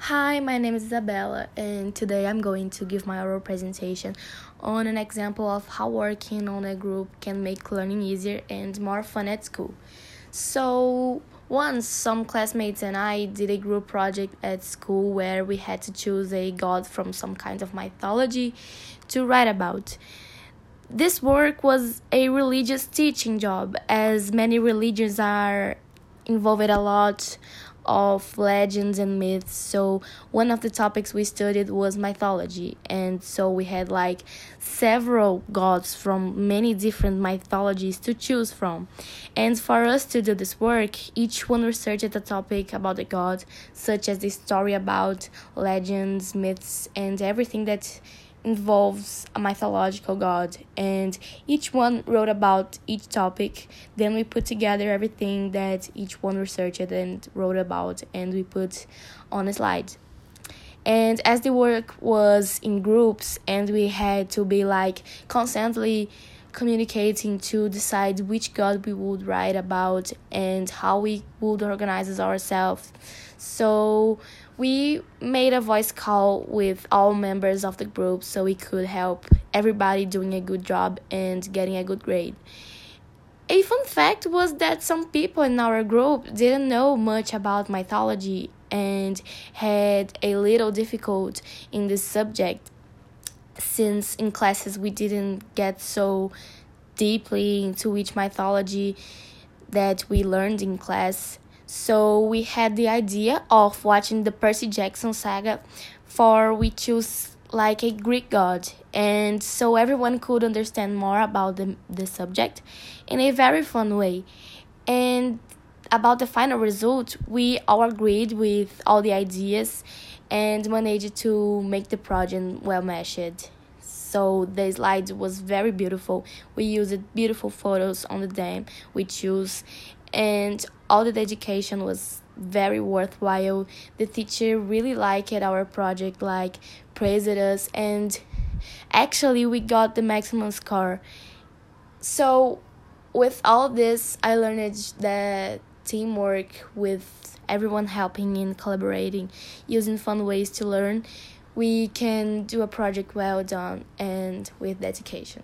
Hi, my name is Isabella, and today I'm going to give my oral presentation on an example of how working on a group can make learning easier and more fun at school. So, once some classmates and I did a group project at school where we had to choose a god from some kind of mythology to write about. This work was a religious teaching job, as many religions are involved a lot of legends and myths. So one of the topics we studied was mythology, and so we had like several gods from many different mythologies to choose from. And for us to do this work, each one researched a topic about the god, such as the story about legends, myths, and everything that involves a mythological god and each one wrote about each topic. Then we put together everything that each one researched and wrote about and we put on a slide. And as the work was in groups and we had to be like constantly communicating to decide which god we would write about and how we would organize ourselves so we made a voice call with all members of the group so we could help everybody doing a good job and getting a good grade. A fun fact was that some people in our group didn't know much about mythology and had a little difficult in this subject since in classes we didn't get so deeply into each mythology that we learned in class so we had the idea of watching the Percy Jackson saga, for we choose like a Greek god, and so everyone could understand more about the, the subject in a very fun way. And about the final result, we all agreed with all the ideas and managed to make the project well meshed. So the slide was very beautiful. We used beautiful photos on the dam we chose and all the dedication was very worthwhile. The teacher really liked our project, like praised us, and actually we got the maximum score. So with all this, I learned that teamwork with everyone helping and collaborating, using fun ways to learn, we can do a project well done and with dedication.